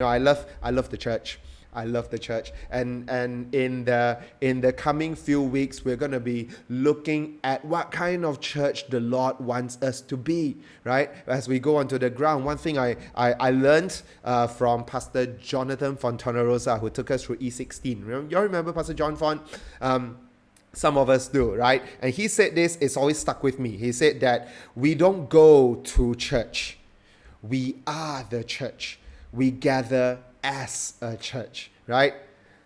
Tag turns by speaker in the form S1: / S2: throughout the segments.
S1: know, I love I love the church. I love the church. And and in the in the coming few weeks, we're gonna be looking at what kind of church the Lord wants us to be, right? As we go onto the ground. One thing I I, I learned uh, from Pastor Jonathan Fontanarosa, who took us through E16. Remember, you remember Pastor John Font? Um, some of us do, right? And he said this, it's always stuck with me. He said that we don't go to church, we are the church we gather as a church, right?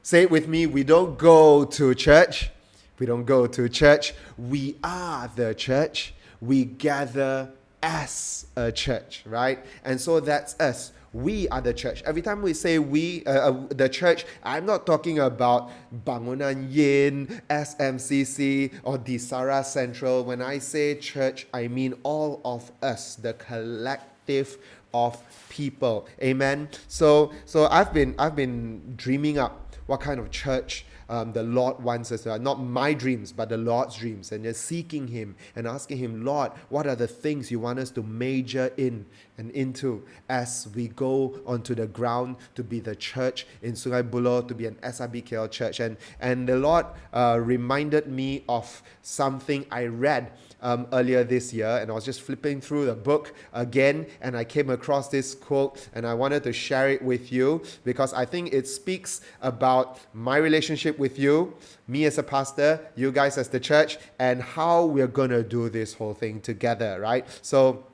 S1: Say it with me. We don't go to church. We don't go to church. We are the church. We gather as a church, right? And so that's us. We are the church. Every time we say we, uh, uh, the church, I'm not talking about Bangunan Yin, SMCC, or Disara Central. When I say church, I mean all of us, the collective of people. Amen. So so I've been I've been dreaming up what kind of church um, the Lord wants us to Not my dreams, but the Lord's dreams. And just seeking Him and asking Him, Lord, what are the things you want us to major in and into as we go onto the ground to be the church in Sungai Buloh, to be an SRBKL church. And, and the Lord uh, reminded me of something I read um, earlier this year, and I was just flipping through the book again, and I came across this quote, and I wanted to share it with you because I think it speaks about my relationship with you, me as a pastor, you guys as the church, and how we're gonna do this whole thing together, right? So,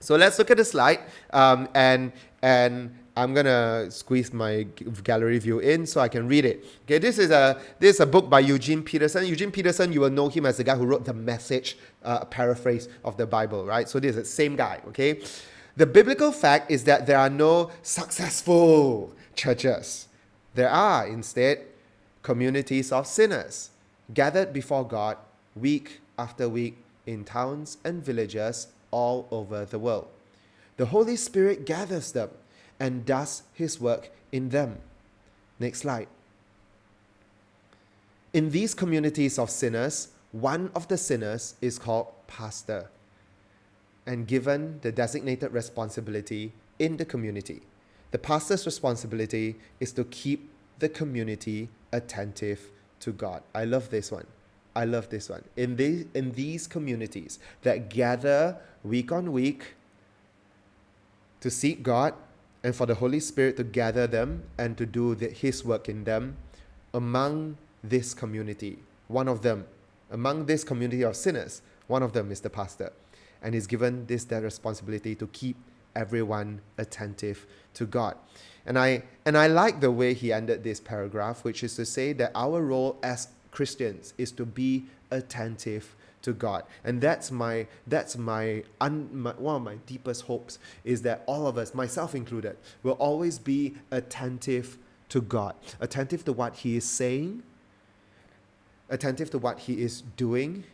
S1: so let's look at the slide, um, and and I'm gonna squeeze my gallery view in so I can read it. Okay, this is a this is a book by Eugene Peterson. Eugene Peterson, you will know him as the guy who wrote the Message uh, paraphrase of the Bible, right? So this is the same guy. Okay, the biblical fact is that there are no successful churches. There are instead communities of sinners gathered before God week after week in towns and villages all over the world. The Holy Spirit gathers them and does his work in them. Next slide. In these communities of sinners, one of the sinners is called pastor and given the designated responsibility in the community. The pastor's responsibility is to keep the community attentive to God. I love this one. I love this one. In these, in these communities that gather week on week to seek God and for the Holy Spirit to gather them and to do the, His work in them among this community. One of them, among this community of sinners, one of them is the pastor. And he's given this that responsibility to keep everyone attentive to God. And I and I like the way he ended this paragraph, which is to say that our role as Christians is to be attentive to God. And that's my that's my, un, my one of my deepest hopes is that all of us, myself included, will always be attentive to God, attentive to what He is saying, attentive to what He is doing,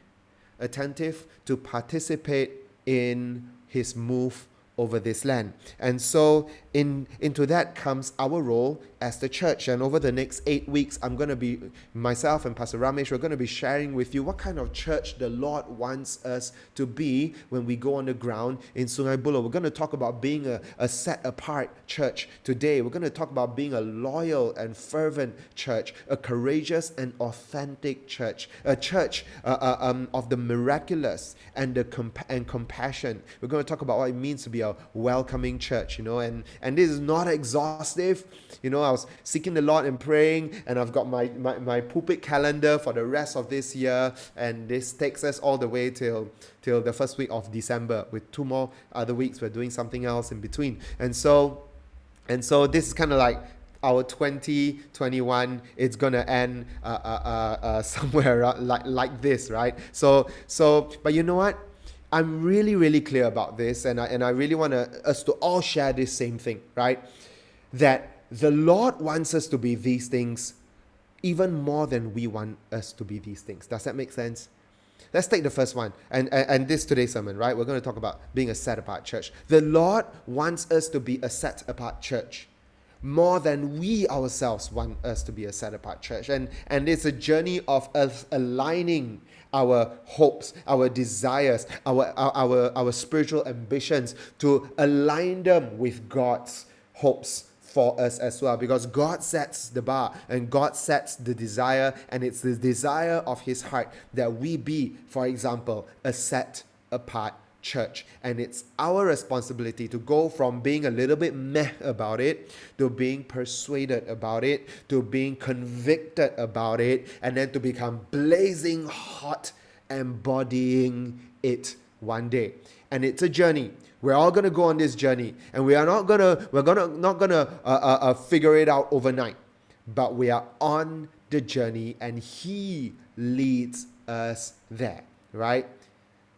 S1: attentive to participate in His move over this land. And so in into that comes our role as the church. And over the next eight weeks, I'm going to be myself and Pastor Ramesh. We're going to be sharing with you what kind of church the Lord wants us to be when we go on the ground in Sungai Buloh. We're going to talk about being a, a set apart church today. We're going to talk about being a loyal and fervent church, a courageous and authentic church, a church uh, uh, um, of the miraculous and the comp- and compassion. We're to talk about what it means to be a welcoming church, you know, and and this is not exhaustive. You know, I was seeking the Lord and praying, and I've got my, my, my pulpit calendar for the rest of this year, and this takes us all the way till till the first week of December. With two more other weeks, we're doing something else in between, and so and so this is kind of like our 2021 it's gonna end uh, uh, uh, uh somewhere like like this right so so but you know what I'm really, really clear about this, and I, and I really want us to all share this same thing, right? That the Lord wants us to be these things even more than we want us to be these things. Does that make sense? Let's take the first one, and, and, and this today's sermon, right? We're going to talk about being a set apart church. The Lord wants us to be a set apart church more than we ourselves want us to be a set apart church. And, and it's a journey of us aligning our hopes, our desires, our, our, our, our spiritual ambitions to align them with God's hopes for us as well. Because God sets the bar and God sets the desire, and it's the desire of His heart that we be, for example, a set apart church. And it's our responsibility to go from being a little bit meh about it to being persuaded about it to being convicted about it and then to become blazing hot embodying it one day. And it's a journey. We're all to go on this journey and we are not to we're to not to uh, uh, uh, figure it out overnight. But we are on the journey and he leads us there, right?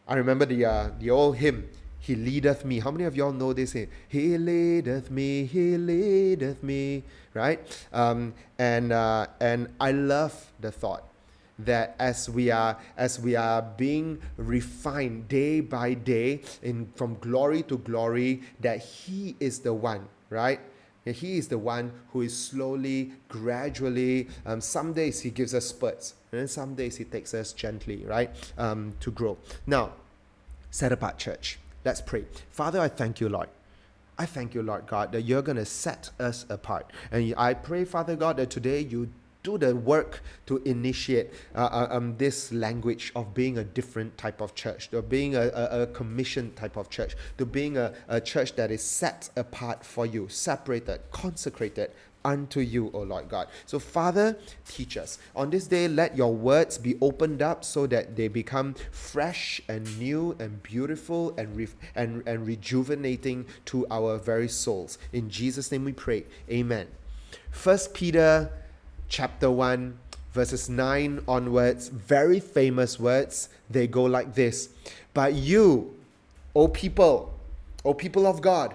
S1: I remember the uh, the old hymn, He leadeth me. How many of y'all know this hymn? He leadeth me, He leadeth me, right? Um, and uh, and I love the thought that as we are as we are being refined day by day in from glory to glory, that He is the one, right? He is the one who is slowly, gradually. Um, some days he gives us spurts, and some days he takes us gently, right, um, to grow. Now, set apart church. Let's pray. Father, I thank you, Lord. I thank you, Lord God, that you're going to set us apart. And I pray, Father God, that today you do the work to initiate uh, uh, um, this language of being a different type of church, to being a, a, a commissioned type of church, to being a, a church that is set apart for you, separated, consecrated, unto you, O Lord God. So, Father, teach us. On this day, let your words be opened up so that they become fresh and new and beautiful and, re- and, and rejuvenating to our very souls. In Jesus' name we pray. Amen. First Peter chapter 1 verses 9 onwards, very famous words. They go like this But you, O people, O people of God,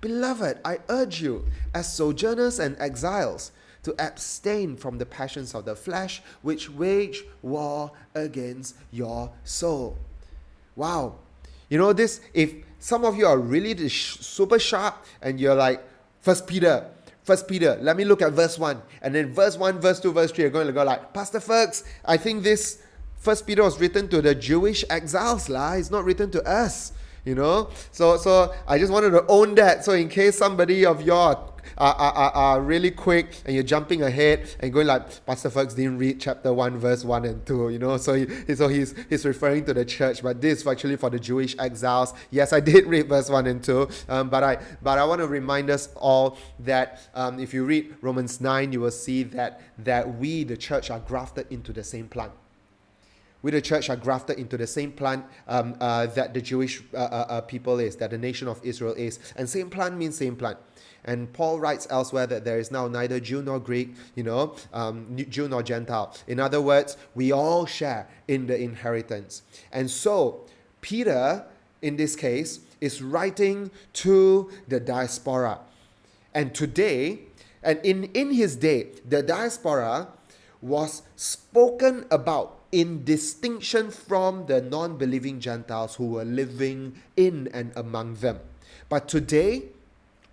S1: Beloved, I urge you, as sojourners and exiles, to abstain from the passions of the flesh which wage war against your soul. Wow. You know this if some of you are really super sharp and you're like first Peter First Peter, let me look at verse 1. And then verse 1, verse 2, verse 3 you're going to go like, Pastor Fergs, I think this First Peter was written to the Jewish exiles, lah. It's not written to us you know? So so i just wanted to own that. So in case somebody of your are, are, are, really quick and you're jumping ahead and going like pastor Fergs didn't read chapter 1 verse 1 and 2 you know? So he, so he's he's referring to the church but this is actually for the jewish exiles. Yes i did read verse 1 and 2 um, but i but i want to remind us all that um, if you read romans 9 you will see that that we the church are grafted into the same plant we, the church, are grafted into the same plant um, uh, that the Jewish uh, uh, uh, people is, that the nation of Israel is. And same plant means same plant. And Paul writes elsewhere that there is now neither Jew nor Greek, you know, um, Jew nor Gentile. In other words, we all share in the inheritance. And so, Peter, in this case, is writing to the diaspora. And today, and in, in his day, the diaspora was spoken about in distinction from the non believing Gentiles who were living in and among them. But today,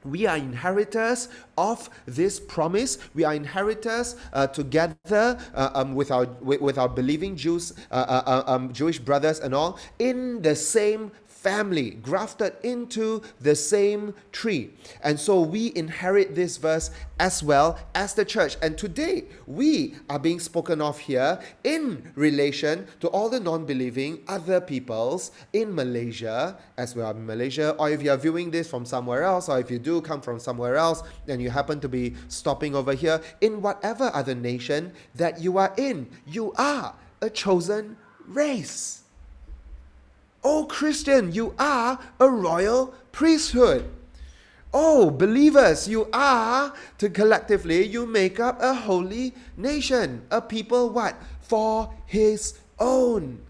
S1: we are inheritors of this promise. We are inheritors uh, together uh, um, with our with, our believing Jews, uh, uh, uh um, Jewish brothers, and all in the same family, grafted into the same tree. And so we inherit this verse as well as the church. And today we are being spoken of here in relation to all the non believing other peoples in Malaysia, as well in Malaysia, or if you are viewing this from somewhere else, or if you do come from somewhere else and you happen to be stopping over here, in whatever other nation that you are in, you are a chosen race. Oh, Christian, you are a royal priesthood. Oh, believers, you are, to collectively, you make up a holy nation, a people what? For his own.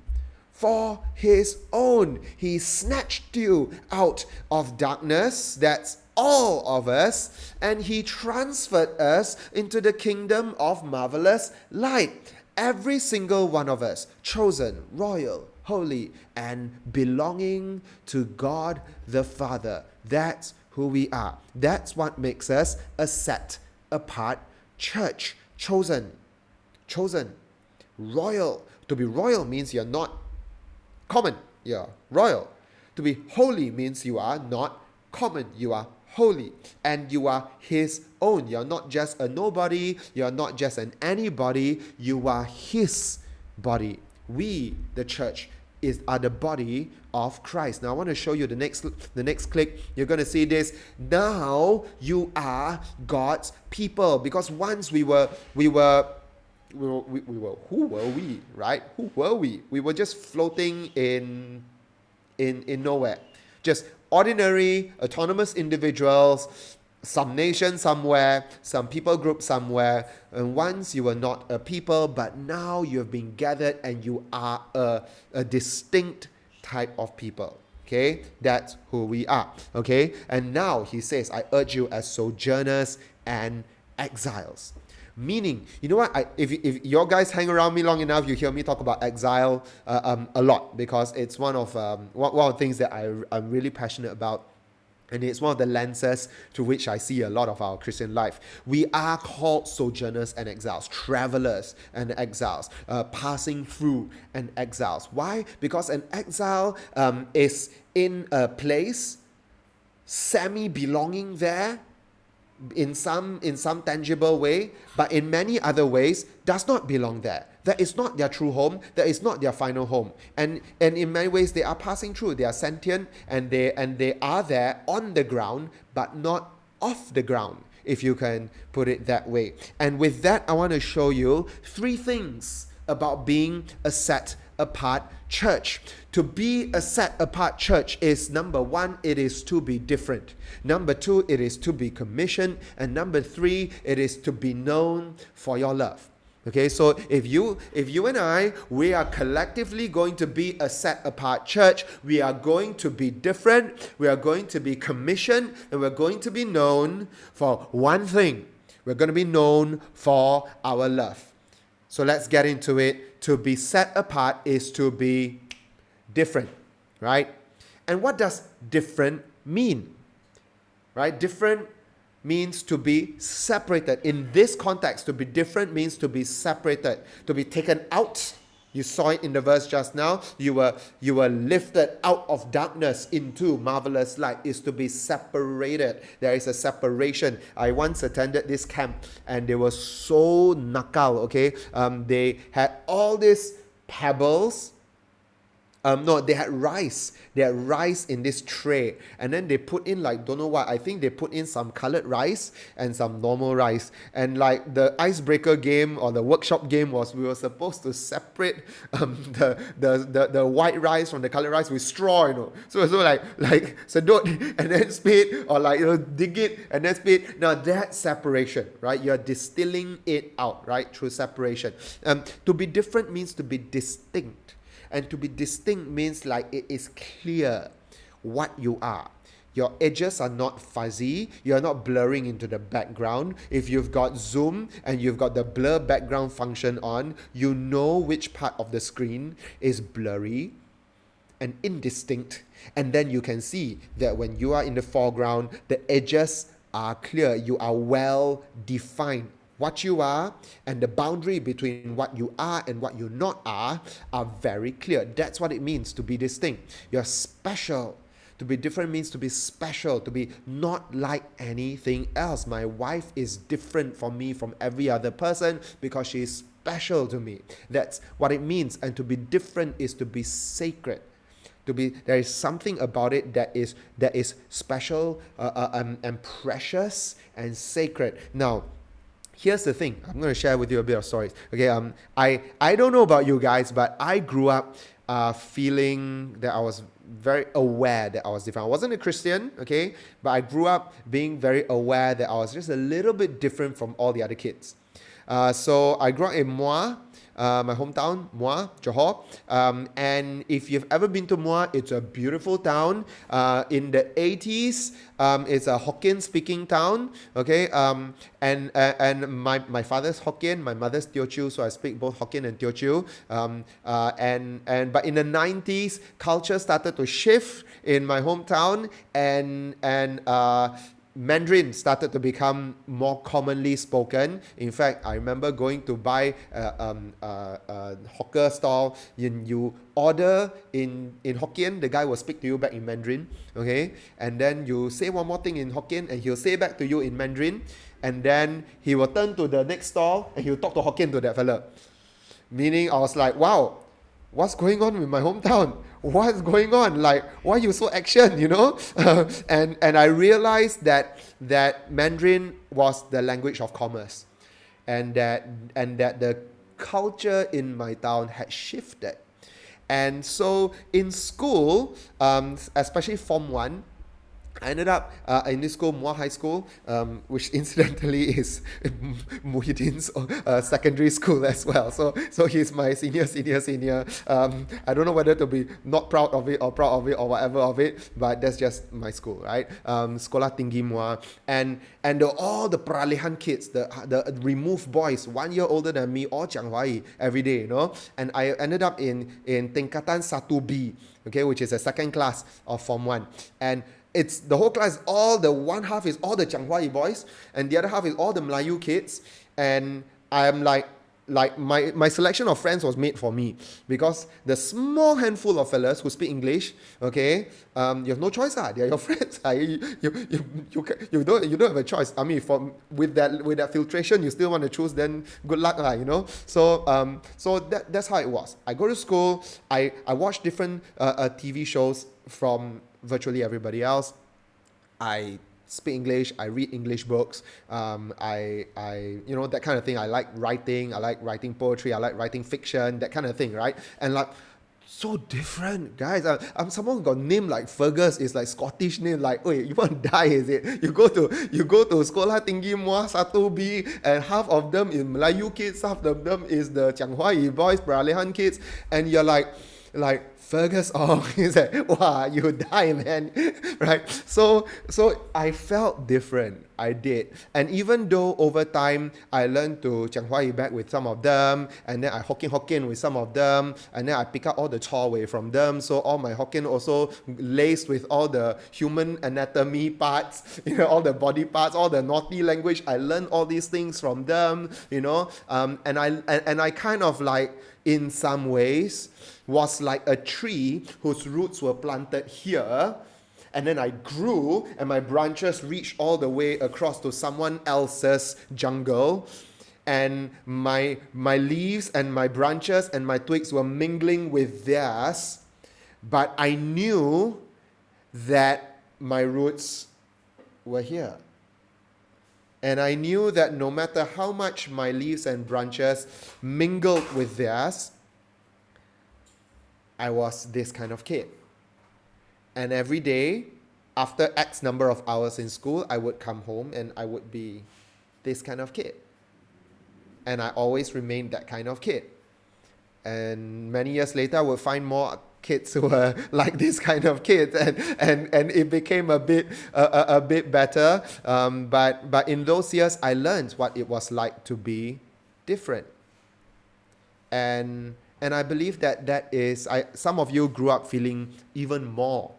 S1: For his own. He snatched you out of darkness, that's all of us, and He transferred us into the kingdom of marvelous light. Every single one of us, chosen, royal, holy, and belonging to God the Father. That's who we are. That's what makes us a set apart church. Chosen. Chosen. Royal. To be royal means you're not common, you're royal. To be holy means you are not common, you are holy and you are his own. You're not just a nobody, you're not just an anybody, you are his body. We, the church, is are the body of Christ. Now I want to show you the next the next click. You're going to see this. Now you are God's people because once we were we were we were, we, we were who were we right who were we we were just floating in in in nowhere just ordinary autonomous individuals some nation somewhere, some people group somewhere. And once you were not a people, but now you have been gathered and you are a, a distinct type of people. Okay, that's who we are. Okay, and now he says, I urge you as sojourners and exiles. Meaning, you know what? I, if, if your guys hang around me long enough, you hear me talk about exile uh, um, a lot because it's one of um, one, one of the things that I, I'm really passionate about and it's one of the lenses through which I see a lot of our Christian life. We are called sojourners and exiles, travelers and exiles, uh, passing through and exiles. Why? Because an exile um, is in a place, semi belonging there, in some in some tangible way, but in many other ways does not belong there. That is not their true home. That is not their final home. And and in many ways they are passing through. They are sentient and they and they are there on the ground, but not off the ground, if you can put it that way. And with that, I want to show you three things about being a set apart church. To be a set apart church is number one, it is to be different. Number two, it is to be commissioned. And number three, it is to be known for your love. Okay, so if you if you and I we are collectively going to be a set apart church, we are going to be different, we are going to be commissioned, and we're going to be known for one thing. We're going to be known for our love. So let's get into it. To be set apart is to be different, right? And what does different mean? Right? Different means to be separated. In this context, to be different means to be separated, to be taken out you saw it in the verse just now. You were you were lifted out of darkness into marvelous light. Is to be separated. There is a separation. I once attended this camp and they were so nakal. Okay, um, they had all these pebbles um, no, they had rice. They had rice in this tray. And then they put in, like, don't know what, I think they put in some colored rice and some normal rice. And, like, the icebreaker game or the workshop game was we were supposed to separate um, the, the, the, the white rice from the colored rice with straw, you know. So, so like, like, sedot and then spit, or like, you know, dig it and then spit. Now, that separation, right? You're distilling it out, right? Through separation. Um, to be different means to be distinct and to be distinct means like it is clear what you are. Your edges are not fuzzy. You're not blurring into the background. If you've got zoom and you've got the blur background function on, you know which part of the screen is blurry and indistinct. And then you can see that when you are in the foreground, the edges are clear. You are well defined what you are and the boundary between what you are and what you not are are very clear. That's what it means to be distinct. You're special. To be different means to be special, to be not like anything else. My wife is different from me, from every other person, because she is special to me. That's what it means. And to be different is to be sacred to be there is something about it that is that is special uh, uh, and precious and sacred now here's the thing. I'm going to share with you a bit of stories. Okay um i i don't know about you guys but i grew up uh, feeling that i was very aware that i was different. I wasn't a christian okay? But i grew up being very aware that i was just a little bit different from all the other kids. Uh, so i grew up in Muar uh, my hometown, Muar, Johor. Um, and if you've ever been to Muar, it's a beautiful town. Uh, in the 80s, um, it's a Hokkien speaking town. Okay. Um, and uh, and my, my father's Hokkien, my mother's Teochew, so I speak both Hokkien and Teochew. Um, uh, and, and, but in the 90s, culture started to shift in my hometown and, and, uh, Mandarin started to become more commonly spoken. In fact, I remember going to buy a, um, a, a hawker stall. And you order in, in Hokkien, the guy will speak to you back in Mandarin. Okay, and then you say one more thing in Hokkien, and he'll say back to you in Mandarin. And then he will turn to the next stall and he'll talk to Hokkien to that fella. Meaning, I was like, wow, what's going on with my hometown? What's going on? Like, why you so action, you know? and, and I realized that, that Mandarin was the language of commerce and that, and that the culture in my town had shifted. And so in school, um, especially Form 1, I ended up uh, in this school, Muar High School, um, which incidentally is Muhyiddin's uh, uh, secondary school as well. So, so he's my senior, senior, senior. Um, I don't know whether to be not proud of it or proud of it or whatever of it, but that's just my school, right? Um, Sekolah Tinggi Muar, and and the, all the Peralihan kids, the the removed boys, one year older than me, all Chiang every day, you know. And I ended up in in Tingkatan Satu B, okay, which is a second class of Form One, and it's the whole class all the one half is all the Changhua boys and the other half is all the Melayu kids and I'm like like my, my selection of friends was made for me because the small handful of fellas who speak English, okay, um, you have no choice, ah. They're your friends. Ah. You, you, you, you, you, don't, you don't have a choice. I mean, for, with, that, with that filtration, you still want to choose, then good luck, ah, you know. So, um, so that, that's how it was. I go to school, I, I watch different uh, uh, TV shows from virtually everybody else. I speak English. I read English books. Um, I, I, you know, that kind of thing. I like writing. I like writing poetry. I like writing fiction. That kind of thing, right? And like, so different, guys. I, I'm someone got name like Fergus. It's like Scottish name. Like, wait, you want to die? Is it? You go to you go to Sekolah Tinggi Muar Satu B, and half of them is Melayu kids. Half of them is the Changhua boys, Peralihan kids, and you're like, like Fergus Ong. He said, wow, you die, man. right? So so I felt different. I did. And even though over time I learned to Changhua back with some of them, and then I Hokkien Hokkien with some of them, and then I pick up all the chaw way from them. So all my Hokkien also laced with all the human anatomy parts, you know, all the body parts, all the naughty language. I learned all these things from them, you know. Um, and I and, and I kind of like in some ways was like a tree whose roots were planted here. And then I grew, and my branches reached all the way across to someone else's jungle. And my, my leaves and my branches and my twigs were mingling with theirs. But I knew that my roots were here. And I knew that no matter how much my leaves and branches mingled with theirs, I was this kind of kid. And every day, after X number of hours in school, I would come home and I would be this kind of kid. And I always remained that kind of kid. And many years later, I would find more kids who were like this kind of kids, and, and, and it became a bit a, a, a bit better. Um, but but in those years, I learned what it was like to be different. And and I believe that that is, I, some of you grew up feeling even more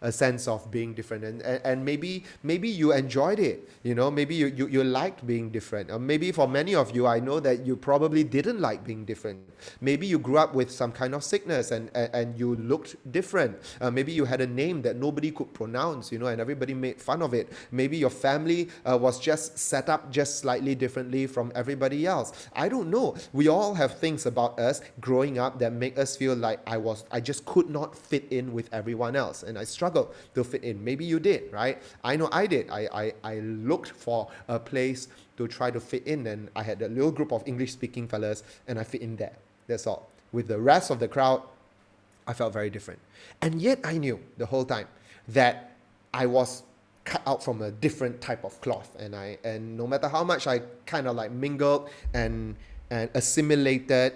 S1: a sense of being different. And, and, and maybe maybe you enjoyed it you know? Maybe you, you, you liked being different. Or maybe for many of you i know that you probably didn't like being different. Maybe you grew up with some kind of sickness and, and, and you looked different. Uh, maybe you had a name that nobody could pronounce you know and everybody made fun of it. Maybe your family uh, was just set up just slightly differently from everybody else. I don't know. We all have things about us growing up that make us feel like i was i just could not fit in with everyone else. And i struggled struggled to fit in. Maybe you did, right? I know I did. I, I, I looked for a place to try to fit in, and I had a little group of English speaking fellas, and I fit in there. That's all. With the rest of the crowd, I felt very different. And yet I knew the whole time that I was cut out from a different type of cloth and I and no matter how much I kind of like mingled and and assimilated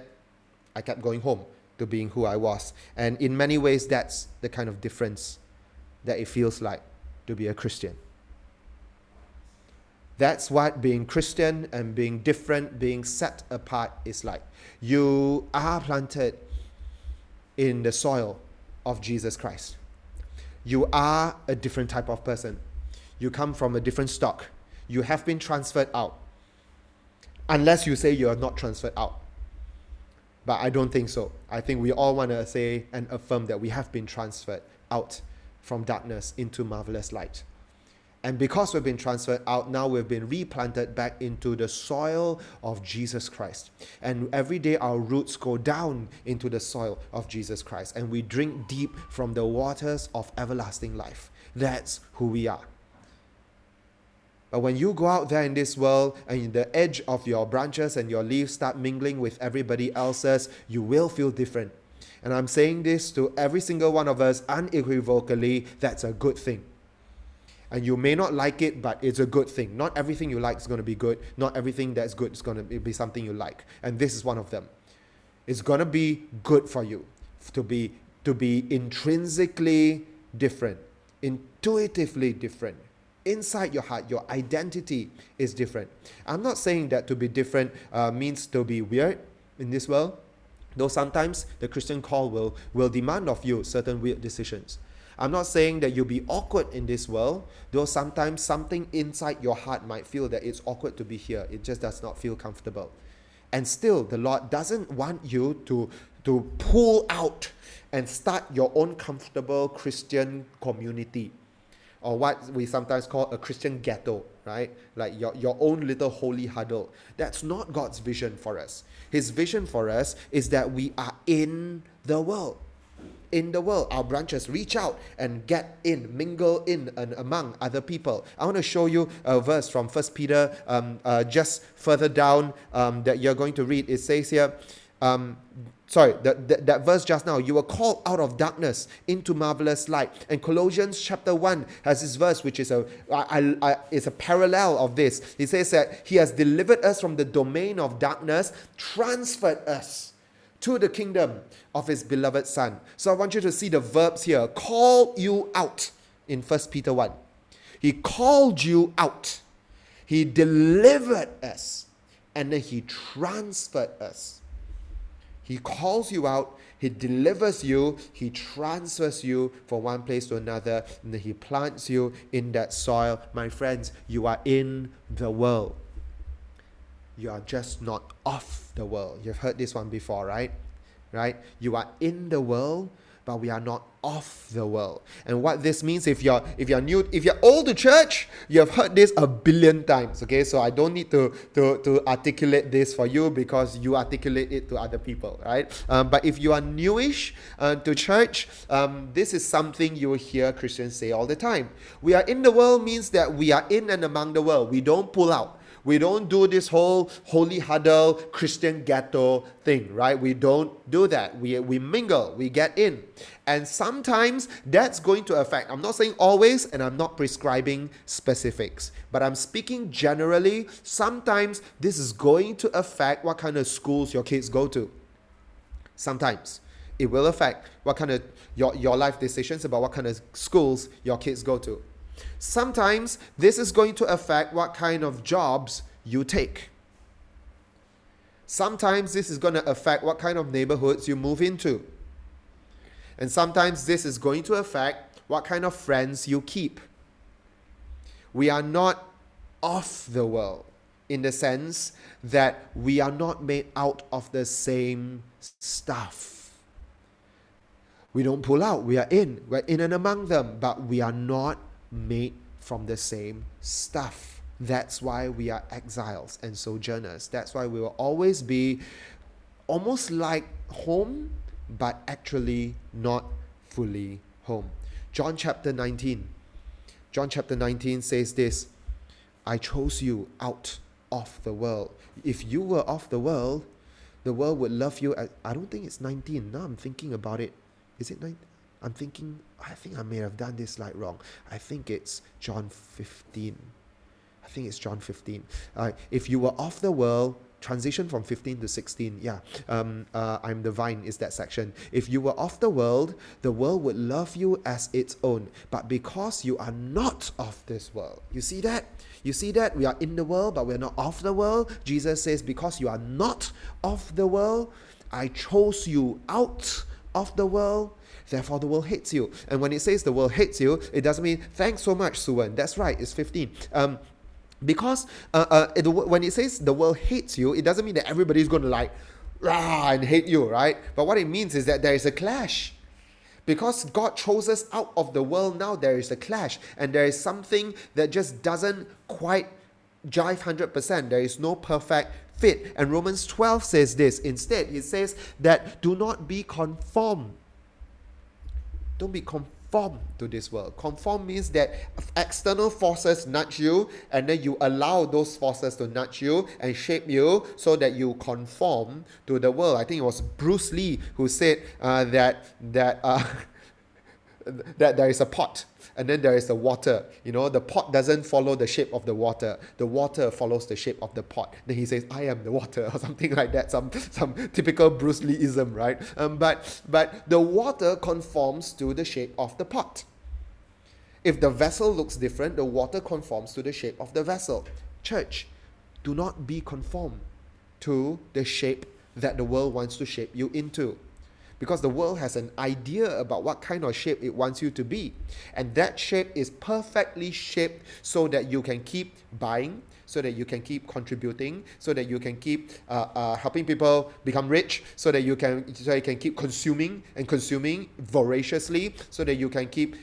S1: I kept going home to being who I was. And in many ways, that's the kind of difference that it feels like to be a Christian. That's what being Christian and being different, being set apart is like. You are planted in the soil of Jesus Christ. You are a different type of person. You come from a different stock. You have been transferred out. Unless you say you are not transferred out. But I don't think so. I think we all want to say and affirm that we have been transferred out from darkness into marvelous light. And because we've been transferred out, now we've been replanted back into the soil of Jesus Christ. And every day our roots go down into the soil of Jesus Christ and we drink deep from the waters of everlasting life. That's who we are. But when you go out there in this world and the edge of your branches and your leaves start mingling with everybody else's, you will feel different. And I'm saying this to every single one of us unequivocally that's a good thing. And you may not like it, but it's a good thing. Not everything you like is going to be good. Not everything that's good is going to be something you like. And this is one of them. It's going to be good for you to be to be intrinsically different, intuitively different inside your heart, your identity is different. I'm not saying that to be different uh, means to be weird in this world, though sometimes the Christian call will, will demand of you certain weird decisions. I'm not saying that you'll be awkward in this world, though sometimes something inside your heart might feel that it's awkward to be here. It just does not feel comfortable. And still, the Lord doesn't want you to, to pull out and start your own comfortable Christian community or what we sometimes call a Christian ghetto, right? Like your, your own little holy huddle. That's not God's vision for us. His vision for us is that we are in the world. In the world, our branches reach out and get in, mingle in and among other people. I want to show you a verse from First Peter, um, uh, just further down um, that you're going to read. It says here, um, sorry, that, that, that, verse just now, you were called out of darkness into marvelous light. And Colossians chapter 1 has this verse, which is a, I, I, is a parallel of this. He says that he has delivered us from the domain of darkness, transferred us to the kingdom of his beloved son. So I want you to see the verbs here. Call you out in 1 Peter 1. He called you out. He delivered us. And then he transferred us he calls you out, He delivers you, He transfers you from one place to another, and He plants you in that soil. My friends, you are in the world. You are just not of the world. You've heard this one before, right? Right? You are in the world, but we are not of the world. And what this means, if you're if you're new, if you're old to church, you have heard this a billion times. Okay, so I don't need to to, to articulate this for you because you articulate it to other people, right? Um, but if you are newish uh, to church, um, this is something you will hear Christians say all the time. We are in the world means that we are in and among the world. We don't pull out. We don't do this whole holy huddle Christian ghetto thing, right? We don't do that. We, we mingle, we get in. And sometimes that's going to affect, I'm not saying always, and I'm not prescribing specifics, but I'm speaking generally. Sometimes this is going to affect what kind of schools your kids go to. Sometimes it will affect what kind of your, your life decisions about what kind of schools your kids go to. Sometimes this is going to affect what kind of jobs you take. Sometimes this is going to affect what kind of neighborhoods you move into. And sometimes this is going to affect what kind of friends you keep. We are not of the world in the sense that we are not made out of the same stuff. We don't pull out, we are in, we're in and among them, but we are not made from the same stuff. That's why we are exiles and sojourners. That's why we will always be almost like home, but actually not fully home. John chapter 19. John chapter 19 says this I chose you out of the world. If you were of the world, the world would love you. I don't think it's 19. Now I'm thinking about it. Is it 19? I'm thinking, I think I may have done this slide wrong. I think it's John 15. I think it's John 15. Uh, if you were of the world, transition from 15 to 16. Yeah, um, uh, I'm the vine is that section. If you were of the world, the world would love you as its own. But because you are not of this world, you see that? You see that? We are in the world, but we're not of the world. Jesus says, Because you are not of the world, I chose you out of the world. Therefore, the world hates you. And when it says the world hates you, it doesn't mean, thanks so much, Suwan. That's right, it's 15. Um, because uh, uh, it, when it says the world hates you, it doesn't mean that everybody's going to like, rah, and hate you, right? But what it means is that there is a clash. Because God chose us out of the world, now there is a clash. And there is something that just doesn't quite jive 100%. There is no perfect fit. And Romans 12 says this. Instead, it says that do not be conformed. Don't be conformed conform to this world. Conform means that external forces nudge you, and then you allow those forces to nudge you and shape you so that you conform to the world. I think it was Bruce Lee who said uh, that that uh, that there is a pot and then there is the water. You know, the pot doesn't follow the shape of the water. The water follows the shape of the pot. Then he says, "I am the water," or something like that. Some some typical Bruce Leeism, right? Um, but but the water conforms to the shape of the pot. If the vessel looks different, the water conforms to the shape of the vessel. Church, do not be conformed to the shape that the world wants to shape you into because the world has an idea about what kind of shape it wants you to be. And that shape is perfectly shaped so that you can keep buying, so that you can keep contributing, so that you can keep uh, uh, helping people become rich, so that you can so you can keep consuming and consuming voraciously, so that you can keep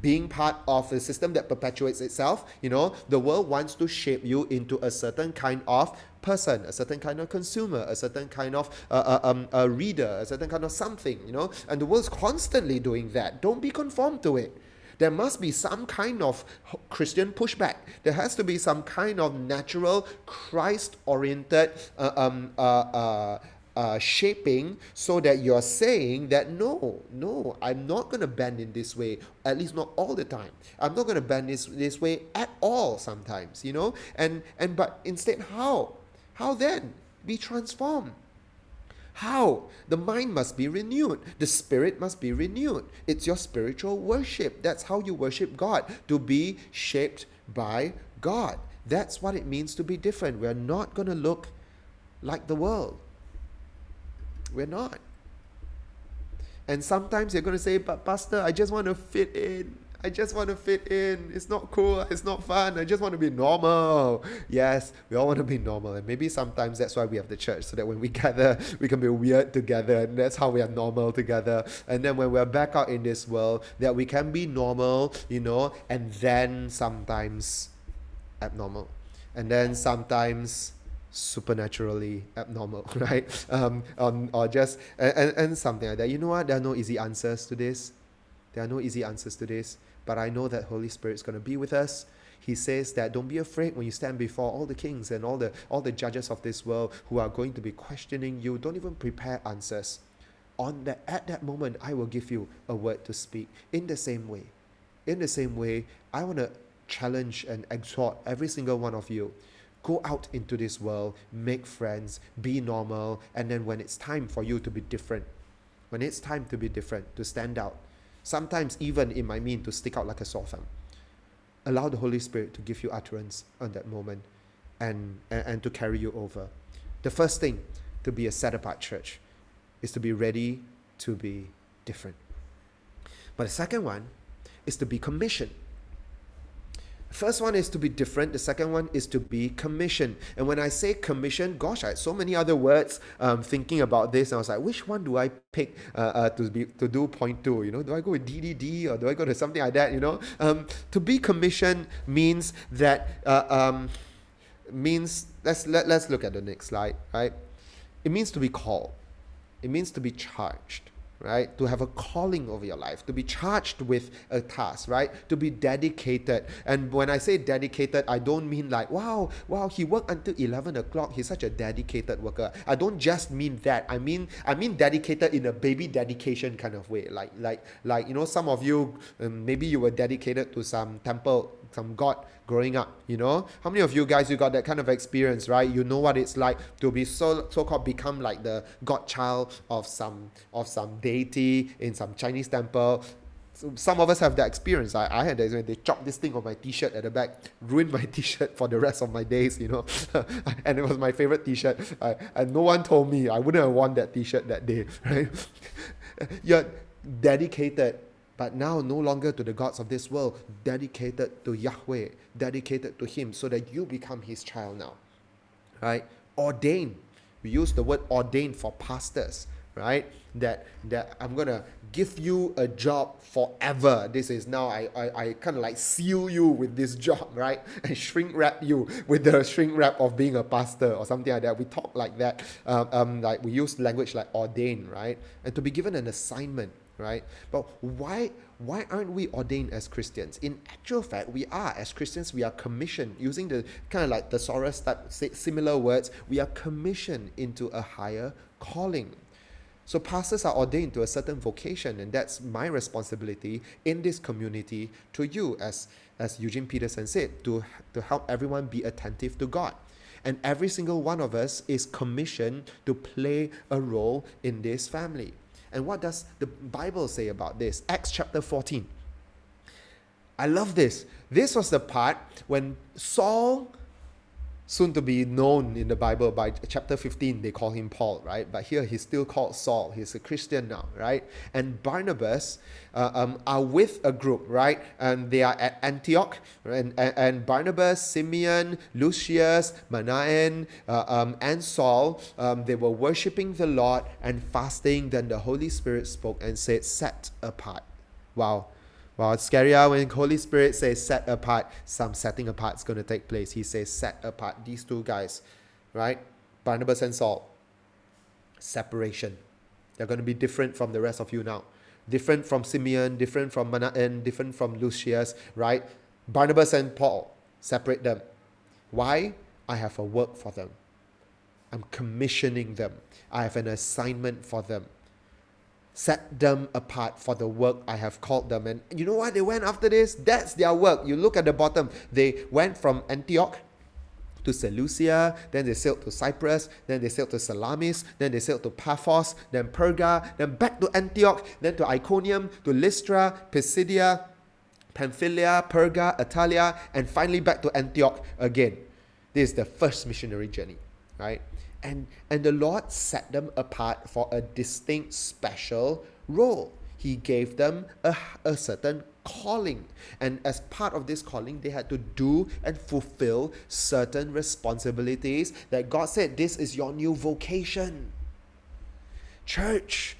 S1: being part of a system that perpetuates itself. You know, the world wants to shape you into a certain kind of person, a certain kind of consumer, a certain kind of uh, uh, um, a reader, a certain kind of something, you know. And the world's constantly doing that. Don't be conformed to it. There must be some kind of Christian pushback. There has to be some kind of natural, Christ oriented uh, um, uh, uh, uh, shaping so that you're saying that no, no, I'm not going to bend in this way, at least not all the time. I'm not going to bend this, this way at all sometimes, you know? And, and but instead, how? How then? Be transformed. How? The mind must be renewed. The spirit must be renewed. It's your spiritual worship. That's how you worship God, to be shaped by God. That's what it means to be different. We're not going to look like the world. We're not. And sometimes you're going to say, but Pastor, I just want to fit in. I just want to fit in. It's not cool. It's not fun. I just want to be normal. Yes, we all want to be normal. And maybe sometimes that's why we have the church, so that when we gather, we can be weird together. And that's how we are normal together. And then when we're back out in this world, that we can be normal, you know, and then sometimes abnormal. And then sometimes supernaturally abnormal, right? Um, um, or just, and, and something like that. You know what? There are no easy answers to this. There are no easy answers to this but I know that Holy Spirit is going to be with us. He says that don't be afraid when you stand before all the kings and all the all the judges of this world who are going to be questioning you. Don't even prepare answers. On that at that moment, I will give you a word to speak in the same way. In the same way, I want to challenge and exhort every single one of you. Go out into this world, make friends, be normal, and then when it's time for you to be different, when it's time to be different, to stand out, Sometimes even it might mean to stick out like a sore thumb. Allow the Holy Spirit to give you utterance on that moment and, and, and to carry you over. The first thing to be a set apart church is to be ready to be different. But the second one is to be commissioned First one is to be different. The second one is to be commissioned. And when I say commission, gosh, I had so many other words um, thinking about this. I was like, which one do I pick uh, uh, to be to do point two? You know, do I go with DDD or do I go to something like that? You know, um, to be commissioned means that uh, um, means let's let, let's look at the next slide. Right, it means to be called. It means to be charged right? To have a calling over your life, to be charged with a task, right? To be dedicated. And when I say dedicated, I don't mean like, wow, wow, he worked until 11 o'clock. He's such a dedicated worker. I don't just mean that. I mean, I mean dedicated in a baby dedication kind of way. Like, like, like, you know, some of you, um, maybe you were dedicated to some temple some God growing up. You know, how many of you guys you got that kind of experience, right? You know what it's like to be so so called become like the godchild of some of some deity in some Chinese temple. So some of us have that experience. I, I had that when they chopped this thing on my t-shirt at the back, ruined my t-shirt for the rest of my days, you know. and it was my favorite t-shirt. I, and no one told me I wouldn't have worn that t-shirt that day, right? You're dedicated but now no longer to the gods of this world, dedicated to Yahweh, dedicated to Him, so that you become His child now. Right? Ordained. We use the word ordained for pastors, right? That that I'm gonna give you a job forever. This is now I I, I kind of like seal you with this job, right? And shrink wrap you with the shrink wrap of being a pastor or something like that. We talk like that. Um, um like we use language like ordained, right? And to be given an assignment right? But why why aren't we ordained as Christians? In actual fact, we are as Christians. We are commissioned using the kind of like thesaurus type similar words. We are commissioned into a higher calling. So pastors are ordained to a certain vocation, and that's my responsibility in this community to you, as as Eugene Peterson said, to to help everyone be attentive to God. And every single one of us is commissioned to play a role in this family. And what does the Bible say about this? Acts chapter 14. I love this. This was the part when Saul, soon to be known in the Bible by chapter 15, they call him Paul, right? But here he's still called Saul. He's a Christian now, right? And Barnabas uh, um, are with a group, right? And they are at Antioch, and, and, and Barnabas, Simeon, Lucius, Manaen, uh, um, and Saul, um, they were worshiping the Lord and fasting. Then the Holy Spirit spoke and said, Set apart. Wow. Wow, it's scarier ah, when Holy Spirit says set apart, some setting apart is going to take place. He says set apart these two guys, right? Barnabas and Saul. Separation. They're going to be different from the rest of you now different from Simeon, different from Manaen, different from Lucius, right? Barnabas and Paul, separate them. Why? I have a work for them. I'm commissioning them. I have an assignment for them. Set them apart for the work I have called them. And you know what they went after this? That's their work. You look at the bottom. They went from Antioch to Seleucia, then they sailed to Cyprus, then they sailed to Salamis, then they sailed to Paphos, then Perga, then back to Antioch, then to Iconium, to Lystra, Pisidia, Pamphylia, Perga, Attalia, and finally back to Antioch again. This is the first missionary journey, right? And, and the Lord set them apart for a distinct special role. He gave them a, a certain calling. And as part of this calling, they had to do and fulfill certain responsibilities that God said, This is your new vocation. Church,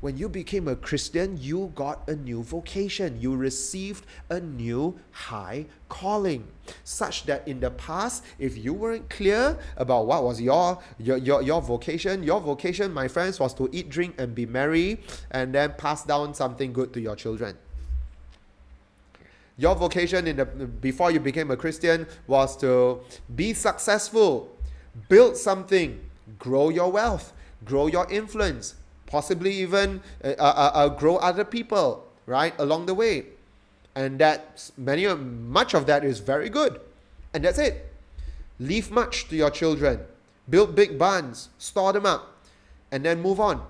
S1: when you became a Christian, you got a new vocation. You received a new high calling. Such that in the past, if you weren't clear about what was your, your, your, your vocation, your vocation, my friends, was to eat, drink, and be merry, and then pass down something good to your children. Your vocation in the before you became a Christian was to be successful, build something, grow your wealth, grow your influence, possibly even uh, uh, uh, grow other people right along the way, and that many much of that is very good, and that's it. Leave much to your children, build big barns, store them up, and then move on,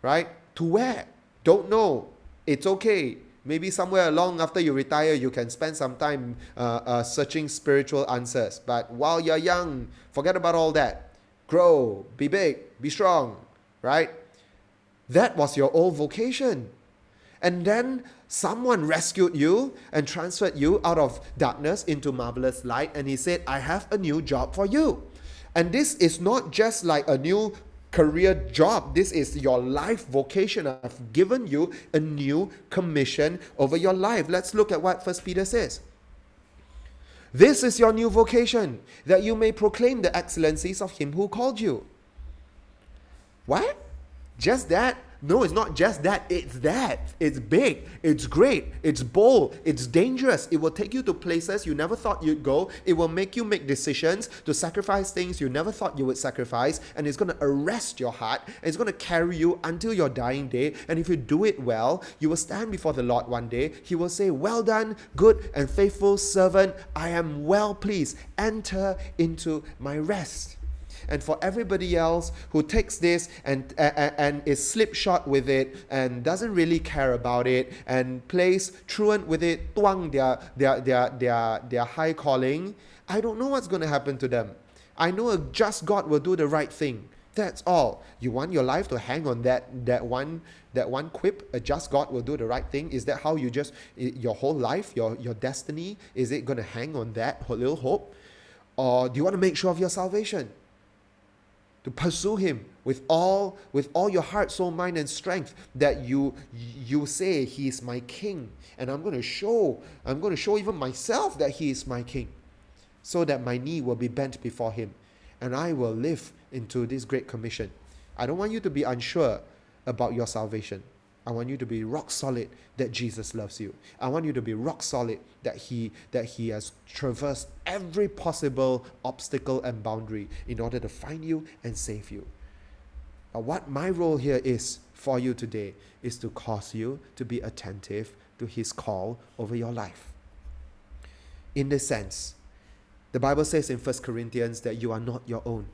S1: right? To where? Don't know. It's okay Maybe somewhere along after you retire, you can spend some time uh, uh, searching spiritual answers. But while you're young, forget about all that. Grow, be big, be strong, right? That was your old vocation. And then someone rescued you and transferred you out of darkness into marvelous light. And he said, I have a new job for you. And this is not just like a new career job. This is your life vocation. I've given you a new commission over your life. Let's look at what First Peter says. This is your new vocation, that you may proclaim the excellencies of him who called you. What? Just that? No, it's not just that. It's that. It's big. It's great. It's bold. It's dangerous. It will take you to places you never thought you'd go. It will make you make decisions to sacrifice things you never thought you would sacrifice. And it's going to arrest your heart. And it's going to carry you until your dying day. And if you do it well, you will stand before the Lord one day. He will say, Well done, good and faithful servant. I am well pleased. Enter into my rest and for everybody else who takes this and, and, and is slipshod with it and doesn't really care about it and plays truant with it, tuang their, their, their, their, their high calling, I don't know what's going to happen to them. I know a just God will do the right thing. That's all. You want your life to hang on that that one that one quip, a just God will do the right thing. Is that how you just your whole life, your your destiny, is it going to hang on that little hope? Or do you want to make sure of your salvation? To pursue him with all with all your heart soul mind and strength that you you say he is my king. And i'm going to show i'm going to show even myself that he is my king so that my knee will be bent before him and i will live into this great commission. I don't want you to be unsure about your salvation I want you to be rock solid that Jesus loves you. I want you to be rock solid that he that he has traversed every possible obstacle and boundary in order to find you and save you. But what my role here is for you today is to cause you to be attentive to his call over your life. In this sense, the Bible says in 1 Corinthians that you are not your own.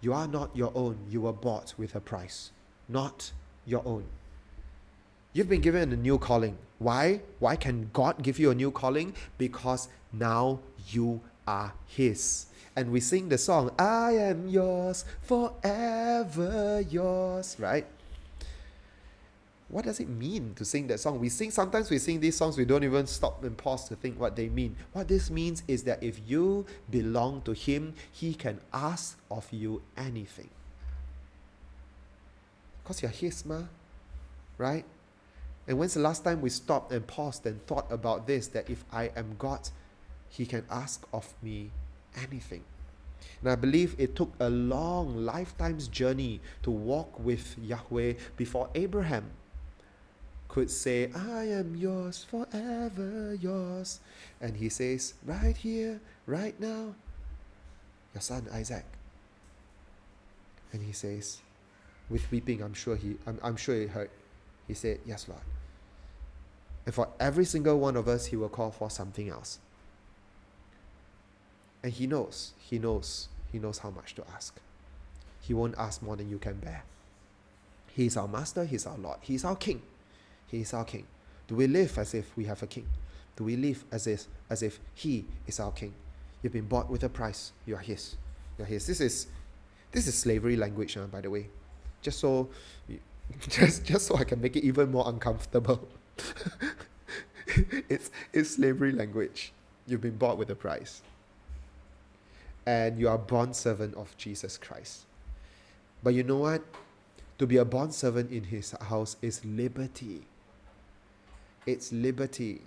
S1: You are not your own. You were bought with a price, not your own. You've been given a new calling. Why? Why can God give you a new calling? Because now you are His. And we sing the song, I am yours, forever yours, right? What does it mean to sing that song? We sing, sometimes we sing these songs, we don't even stop and pause to think what they mean. What this means is that if you belong to Him, He can ask of you anything. Because you're His, ma. Right? And when's the last time we stopped and paused and thought about this that if I am God, He can ask of me anything? And I believe it took a long lifetime's journey to walk with Yahweh before Abraham could say, I am yours, forever yours. And he says, right here, right now, your son Isaac. And he says, with weeping, I'm sure he, I'm, I'm sure he heard. He said, Yes, Lord. And for every single one of us, he will call for something else. And he knows, he knows, he knows how much to ask. He won't ask more than you can bear. He's our master, he's our Lord, he's our king. He is our king. Do we live as if we have a king? Do we live as if as if he is our king? You've been bought with a price. You are his. You're his. This is this is slavery language, by the way just so just just so I can make it even more uncomfortable. it's it's slavery language. You've been bought with a price. And you are bond servant of Jesus Christ. But you know what? To be a bond servant in his house is liberty. It's liberty.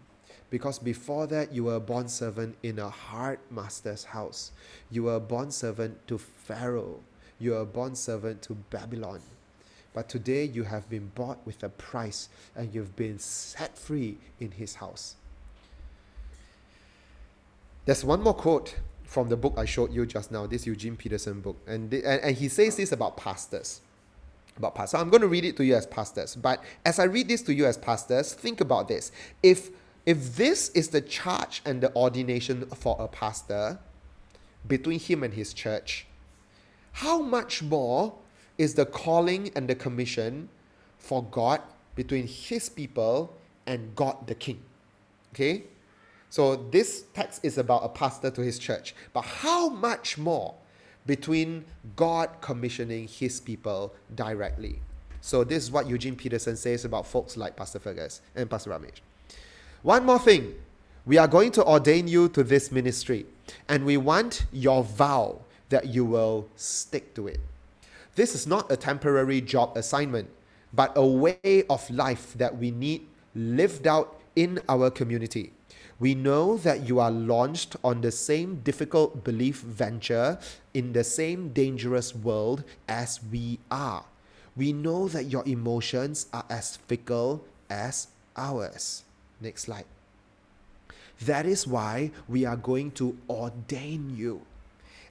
S1: Because before that, you were a bond servant in a hard master's house. You were a bond servant to Pharaoh you are a bond servant to Babylon. But today you have been bought with a price and you've been set free in his house. There's one more quote from the book I showed you just now, this Eugene Peterson book. And, the, and, and he says this about pastors. About pastors. I'm going to read it to you as pastors. But as I read this to you as pastors, think about this. If if this is the charge and the ordination for a pastor between him and his church, how much more is the calling and the commission for God between his people and God the King? Okay? So this text is about a pastor to his church. But how much more between God commissioning his people directly? So this is what Eugene Peterson says about folks like Pastor Fergus and Pastor Ramesh. One more thing. We are going to ordain you to this ministry, and we want your vow that you will stick to it. This is not a temporary job assignment, but a way of life that we need lived out in our community. We know that you are launched on the same difficult belief venture in the same dangerous world as we are. We know that your emotions are as fickle as ours. Next slide. That is why we are going to ordain you.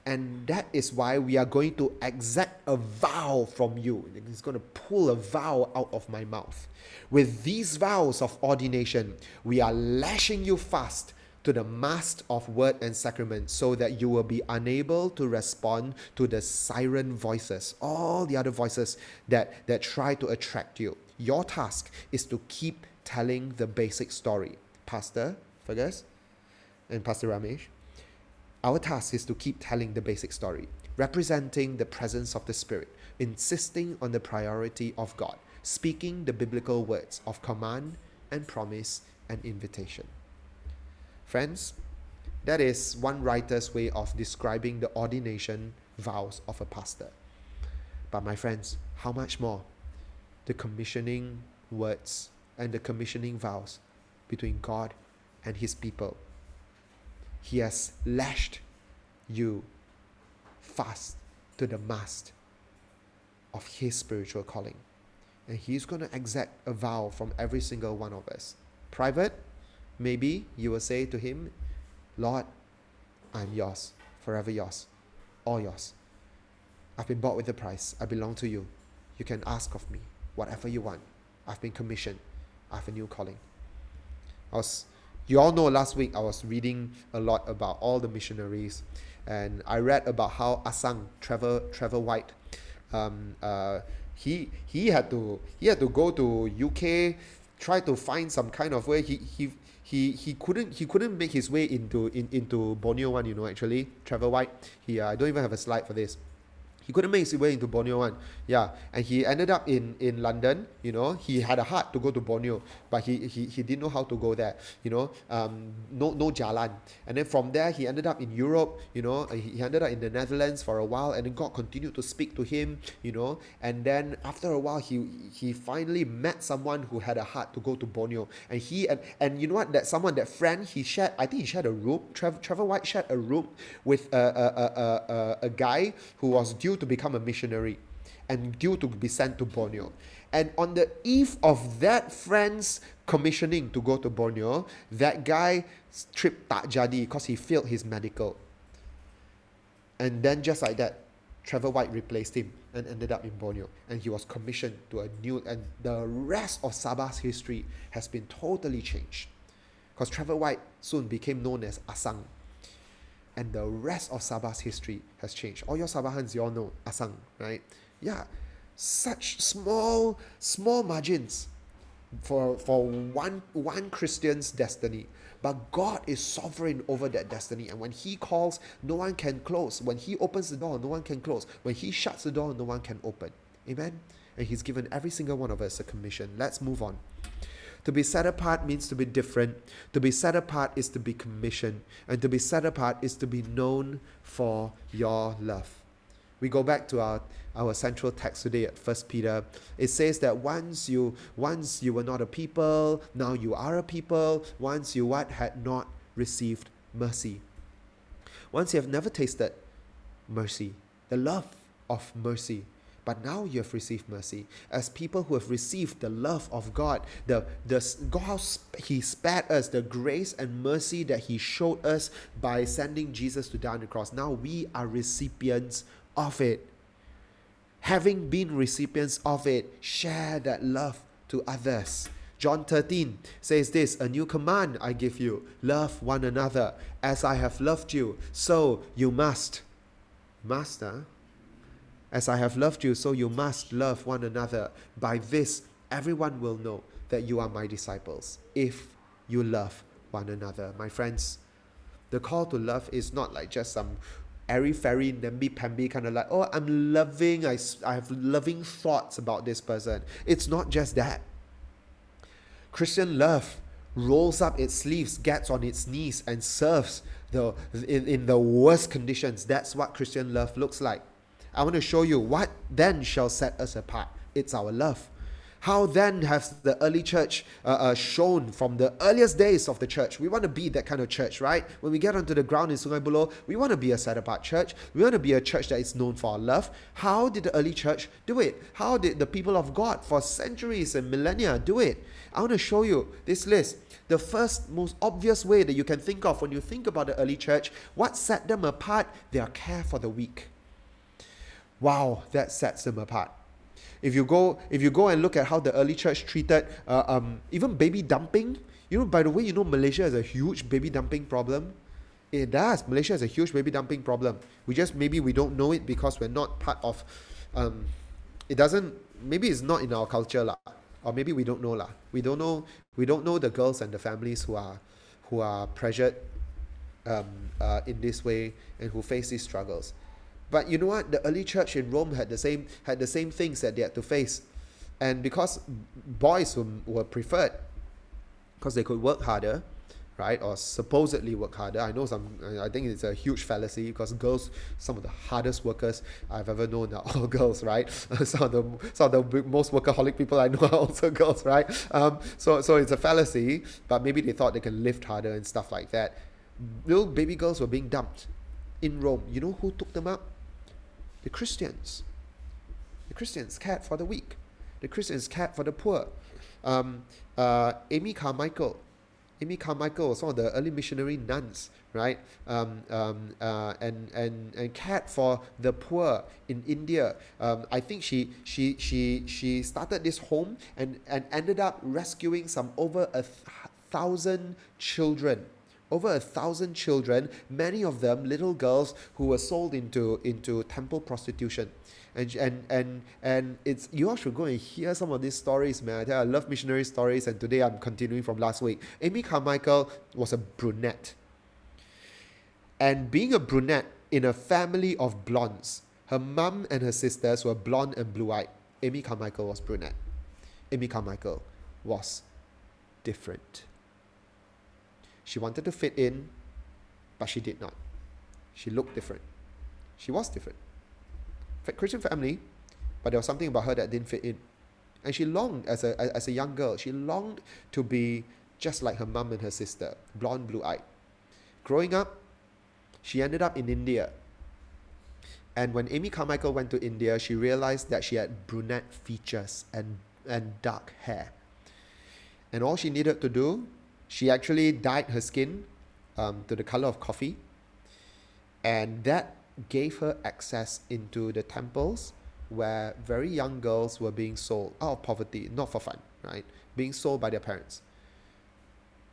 S1: And that is why we are going to exact a vow from you. He's going to pull a vow out of my mouth. With these vows of ordination, we are lashing you fast to the mast of word and sacrament so that you will be unable to respond to the siren voices, all the other voices that, that try to attract you. Your task is to keep telling the basic story. Pastor Fergus and Pastor Ramesh, our task is to keep telling the basic story, representing the presence of the Spirit, insisting on the priority of God, speaking the biblical words of command and promise and invitation. Friends, that is one writer's way of describing the ordination vows of a pastor. But my friends, how much more the commissioning words and the commissioning vows between God and his people. He has lashed you fast to the mast of his spiritual calling. And he's going to exact a vow from every single one of us. Private, Maybe you will say to him, Lord, I'm yours, forever yours, all yours. I've been bought with a price. I belong to you. You can ask of me whatever you want. I've been commissioned. I have a new calling. I was, you all know last week I was reading a lot about all the missionaries, and I read about how Asang Trevor Trevor White, um, uh, he he had to he had to go to UK, try to find some kind of way. He he he he couldn't he couldn't make his way into in, into Borneo one you know actually Trevor White he uh, I don't even have a slide for this he couldn't make his way into Borneo one. Yeah, and he ended up in, in London. You know, he had a heart to go to Borneo, but he, he, he didn't know how to go there. You know, um, no no jalan. And then from there, he ended up in Europe. You know, he ended up in the Netherlands for a while, and then God continued to speak to him. You know, and then after a while, he he finally met someone who had a heart to go to Borneo, and he and and you know what? That someone, that friend, he shared. I think he shared a room. Trevor, Trevor White shared a room with a a, a, a, a guy who was due to become a missionary and due to be sent to Borneo. And on the eve of that friend's commissioning to go to Borneo, that guy trip tak jadi because he failed his medical. And then just like that, Trevor White replaced him and ended up in Borneo. And he was commissioned to a new, and the rest of Sabah's history has been totally changed. Because Trevor White soon became known as Asang and the rest of Sabah's history has changed. All your Sabahans, you all know Asang, right? Yeah, such small, small margins for for one one Christian's destiny. But God is sovereign over that destiny. And when He calls, no one can close. When He opens the door, no one can close. When He shuts the door, no one can open. Amen? And He's given every single one of us a commission. Let's move on. To be set apart means to be different. To be set apart is to be commissioned. And to be set apart is to be known for your love. We go back to our, our central text today at First Peter. It says that once you once you were not a people, now you are a people. Once you what had not received mercy. Once you have never tasted mercy, the love of mercy but now you have received mercy. As people who have received the love of God, the, the God He spared us, the grace and mercy that He showed us by sending Jesus to die on the cross. Now we are recipients of it. Having been recipients of it, share that love to others. John 13 says this A new command I give you love one another. As I have loved you, so you must. Master, as I have loved you, so you must love one another. By this, everyone will know that you are my disciples, if you love one another. My friends, the call to love is not like just some airy fairy, namby pamby kind of like, oh, I'm loving, I, I have loving thoughts about this person. It's not just that. Christian love rolls up its sleeves, gets on its knees, and serves the, in, in the worst conditions. That's what Christian love looks like. I want to show you what then shall set us apart. It's our love. How then has the early church uh, uh, shown from the earliest days of the church? We want to be that kind of church, right? When we get onto the ground in Sungai Buloh, we want to be a set apart church. We want to be a church that is known for our love. How did the early church do it? How did the people of God for centuries and millennia do it? I want to show you this list. The first, most obvious way that you can think of when you think about the early church, what set them apart? Their care for the weak. Wow, that sets them apart. If you go, if you go and look at how the early church treated uh, um, even baby dumping, you know, by the way, you know Malaysia has a huge baby dumping problem. It does. Malaysia has a huge baby dumping problem. We just maybe we don't know it because we're not part of. Um, it doesn't. Maybe it's not in our culture lah, or maybe we don't know lah. We don't know. We don't know the girls and the families who are, who are pressured, um, uh, in this way and who face these struggles. But you know what? The early church in Rome had the same had the same things that they had to face, and because boys were, were preferred, because they could work harder, right? Or supposedly work harder. I know some. I think it's a huge fallacy because girls, some of the hardest workers I've ever known are all girls, right? some of the some of the most workaholic people I know are also girls, right? Um, so so it's a fallacy. But maybe they thought they can lift harder and stuff like that. Little baby girls were being dumped in Rome. You know who took them up? The Christians. The Christians cared for the weak. The Christians cared for the poor. Um, uh, Amy Carmichael. Amy Carmichael was one of the early missionary nuns, right? Um, um, uh, and, and, and cared for the poor in India. Um, I think she, she, she, she started this home and, and ended up rescuing some over a th- thousand children over a thousand children, many of them little girls who were sold into into temple prostitution. And, and and and it's you all should go and hear some of these stories, man. I, tell you, I love missionary stories, and today I'm continuing from last week. Amy Carmichael was a brunette, and being a brunette in a family of blondes, her mum and her sisters were blonde and blue-eyed. Amy Carmichael was brunette. Amy Carmichael was different. She wanted to fit in, but she did not. She looked different. She was different. Christian family, but there was something about her that didn't fit in. And she longed, as a, as a young girl, she longed to be just like her mum and her sister, blonde, blue eyed. Growing up, she ended up in India. And when Amy Carmichael went to India, she realized that she had brunette features and, and dark hair. And all she needed to do she actually dyed her skin um, to the color of coffee, and that gave her access into the temples where very young girls were being sold out of poverty, not for fun, right? Being sold by their parents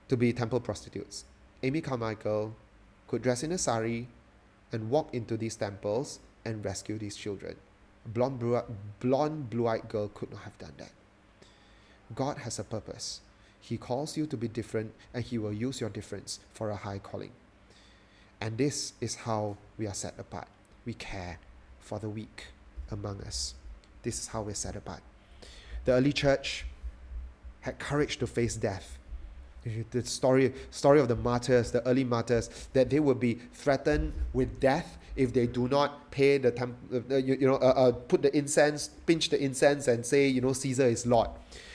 S1: to be temple prostitutes. Amy Carmichael could dress in a sari and walk into these temples and rescue these children. Blonde, blue, blonde, blue-eyed girl could not have done that. God has a purpose. He calls you to be different, and He will use your difference for a high calling. And this is how we are set apart. We care for the weak among us. This is how we're set apart. The early church had courage to face death. The story, story of the martyrs, the early martyrs, that they would be threatened with death if they do not pay the temp, uh, you, you know, uh, uh, put the incense, pinch the incense, and say, you know, Caesar is Lord.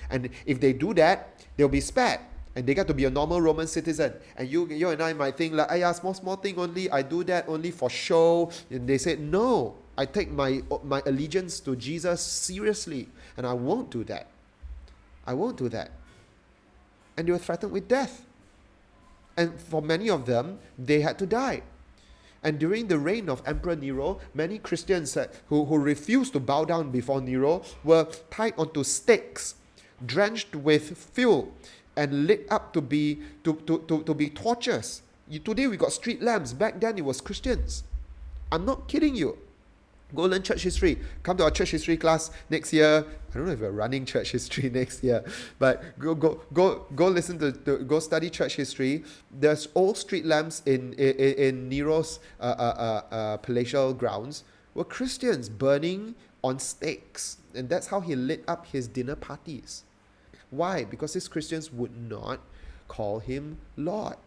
S1: And if they do that, they'll be spared and they get to be a normal Roman citizen. And you, you and I might think like, yeah, small, small thing only. I do that only for show. And they said, no, I take my my allegiance to Jesus seriously, and I won't do that. I won't do that. And they were threatened with death. And for many of them, they had to die. And during the reign of Emperor Nero, many Christians uh, who, who refused to bow down before Nero were tied onto stakes drenched with fuel and lit up to be to, to, to, to be torches. You, today we got street lamps. Back then it was Christians. I'm not kidding you. Go learn church history. Come to our church history class next year. I don't know if we're running church history next year, but go go go go listen to, to go study church history. There's old street lamps in in, in Nero's uh, uh, uh, uh palatial grounds were Christians burning on stakes, and that's how he lit up his dinner parties. Why? Because these Christians would not call him Lord.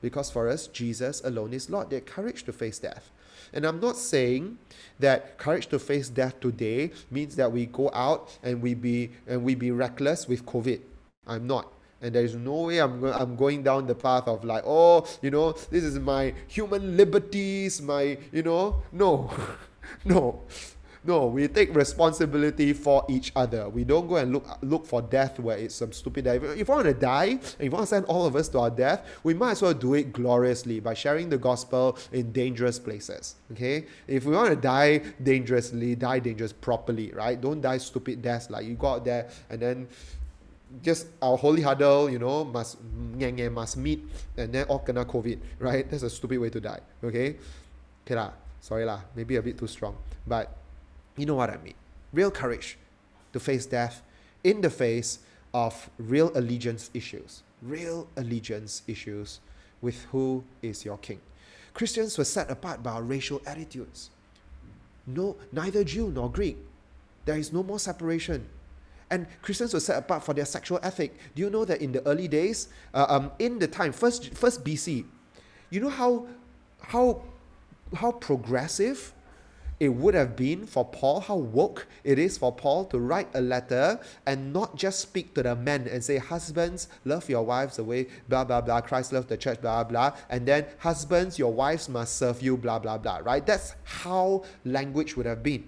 S1: because for us, Jesus alone is Lord. They had courage to face death. And I'm not saying that courage to face death today means that we go out and we be and we be reckless with COVID. I'm not. And there is no way I'm, go- I'm going down the path of like, oh, you know, this is my human liberties, my, you know, no, no. No, we take responsibility for each other. We don't go and look look for death where it's some stupid death. If you want to die, if you want to send all of us to our death, we might as well do it gloriously by sharing the gospel in dangerous places. Okay? If we want to die dangerously, die dangerous properly, right? Don't die stupid deaths like you go out there and then just our holy huddle, you know, must must meet and then all kena COVID, right? That's a stupid way to die. Okay? Okay lah. Sorry lah. Maybe a bit too strong. But you know what I mean. Real courage to face death in the face of real allegiance issues. Real allegiance issues with who is your king. Christians were set apart by our racial attitudes. No, neither Jew nor Greek. There is no more separation. And Christians were set apart for their sexual ethic. Do you know that in the early days, uh, um, in the time first first BC, you know how how how progressive it would have been for Paul, how woke it is for Paul to write a letter and not just speak to the men and say, Husbands, love your wives the way, blah, blah, blah, Christ loved the church, blah, blah, and then, Husbands, your wives must serve you, blah, blah, blah, right? That's how language would have been.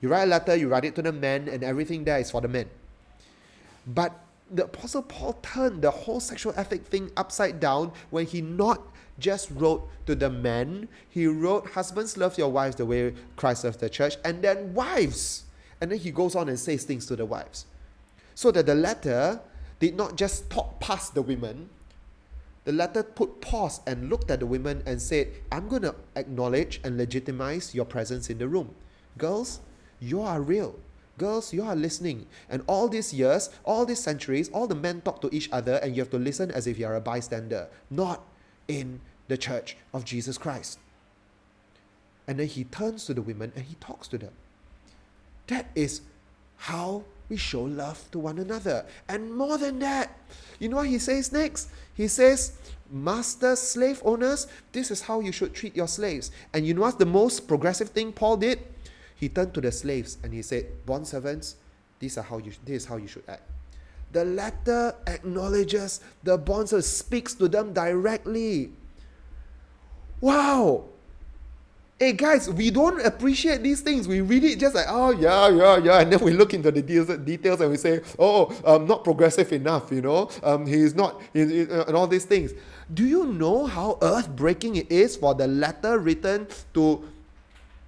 S1: You write a letter, you write it to the men, and everything there is for the men. But the Apostle Paul turned the whole sexual ethic thing upside down when he not just wrote to the men, he wrote, Husbands, love your wives the way Christ loved the church, and then wives. And then he goes on and says things to the wives. So that the letter did not just talk past the women, the letter put pause and looked at the women and said, I'm going to acknowledge and legitimize your presence in the room. Girls, you are real. Girls, you are listening. And all these years, all these centuries, all the men talk to each other, and you have to listen as if you are a bystander, not in the church of Jesus Christ. And then he turns to the women and he talks to them. That is how we show love to one another. And more than that, you know what he says next? He says, Master slave owners, this is how you should treat your slaves. And you know what's the most progressive thing Paul did? He turned to the slaves and he said, Bond servants, these are how you this is how you should act. The letter acknowledges the bond servant, speaks to them directly. Wow! Hey guys, we don't appreciate these things. We read it just like, oh yeah, yeah, yeah, and then we look into the details, and we say, oh, um, not progressive enough, you know. Um, he is not, he, uh, and all these things. Do you know how earth-breaking it is for the letter written to,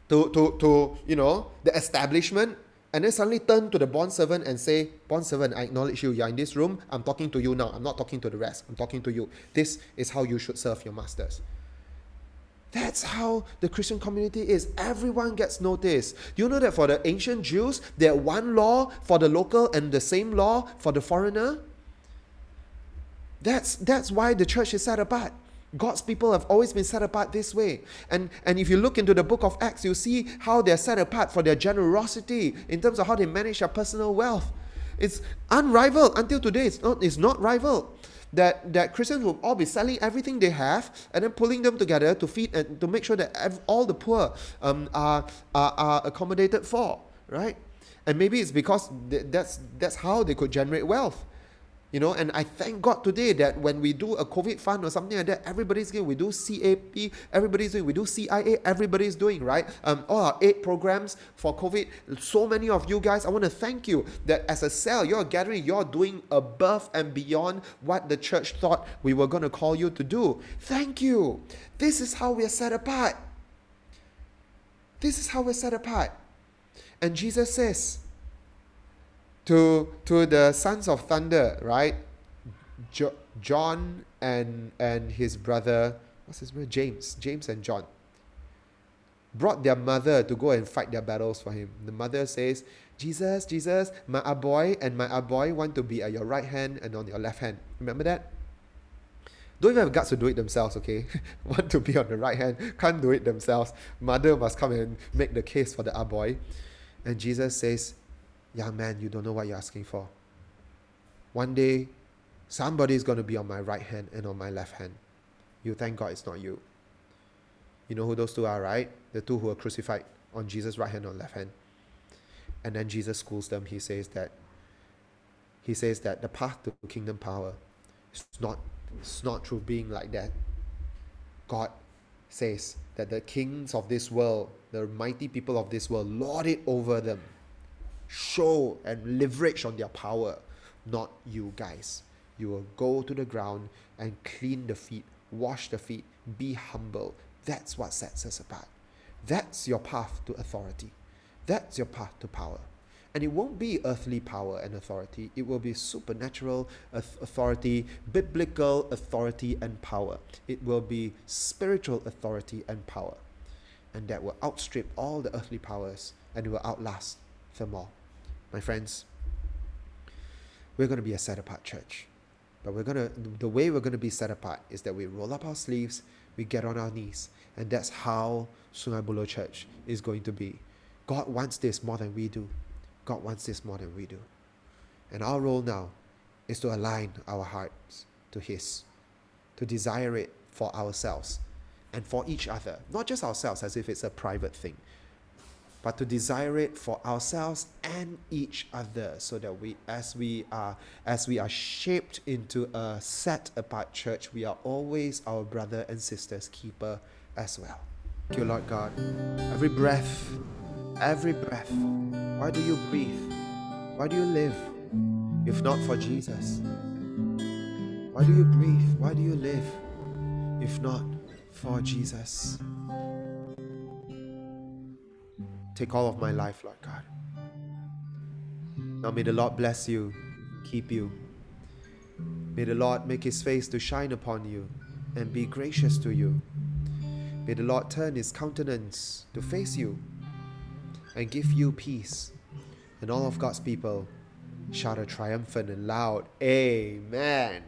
S1: to, to, to, you know, the establishment, and then suddenly turn to the bond servant and say, bond servant, I acknowledge you. You're in this room. I'm talking to you now. I'm not talking to the rest. I'm talking to you. This is how you should serve your masters. That's how the Christian community is. Everyone gets noticed. Do you know that for the ancient Jews, had one law for the local and the same law for the foreigner? That's, that's why the church is set apart. God's people have always been set apart this way. And, and if you look into the book of Acts, you see how they're set apart for their generosity in terms of how they manage their personal wealth. It's unrivaled until today. It's not, it's not rivaled that, that Christians will all be selling everything they have and then pulling them together to feed and to make sure that all the poor um, are, are, are accommodated for, right? And maybe it's because th- that's, that's how they could generate wealth. You know, and I thank God today that when we do a COVID fund or something like that, everybody's doing. We do CAP, everybody's doing. We do CIA, everybody's doing, right? Um, all our aid programs for COVID. So many of you guys, I want to thank you that as a cell, you're gathering, you're doing above and beyond what the church thought we were going to call you to do. Thank you. This is how we are set apart. This is how we're set apart. And Jesus says, to to the sons of thunder, right? Jo- John and and his brother, what's his name? James, James and John brought their mother to go and fight their battles for him. The mother says, Jesus, Jesus, my boy and my boy want to be at your right hand and on your left hand. Remember that? Don't even have guts to do it themselves, okay? want to be on the right hand, can't do it themselves. Mother must come and make the case for the boy. And Jesus says, Young man, you don't know what you're asking for. One day, somebody is going to be on my right hand and on my left hand. you thank God it's not you. You know who those two are, right? The two who were crucified on Jesus' right hand or left hand. And then Jesus schools them. He says that he says that the path to kingdom power is not it's not through being like that. God says that the kings of this world, the mighty people of this world, lord it over them, show and leverage on their power, not you guys. You will go to the ground and clean the feet, wash the feet, be humble. That's what sets us apart. That's your path to authority. That's your path to power. And it won't be earthly power and authority, it will be supernatural authority, biblical authority and power. It will be spiritual authority and power. And that will outstrip all the earthly powers and will outlast them all. My friends, we're going to be a set apart church. But we're going to, the way we're going to be set apart is that we roll up our sleeves, we get on our knees, and that's how Sungai Buloh Church is going to be. God wants this more than we do. God wants this more than we do. And our role now is to align our hearts to His, to desire it for ourselves and for each other. Not just ourselves as if it's a private thing, but to desire it for ourselves and each other so that we as we are as we are shaped into a set apart church we are always our brother and sister's keeper as well thank you lord god every breath every breath why do you breathe? Why do you live if not for Jesus? Why do you breathe? Why do you live if not for Jesus? Take all of my life, Lord God. Now may the Lord bless you, keep you. May the Lord make his face to shine upon you and be gracious to you. May the Lord turn his countenance to face you and give you peace. And all of God's people shout a triumphant and loud Amen.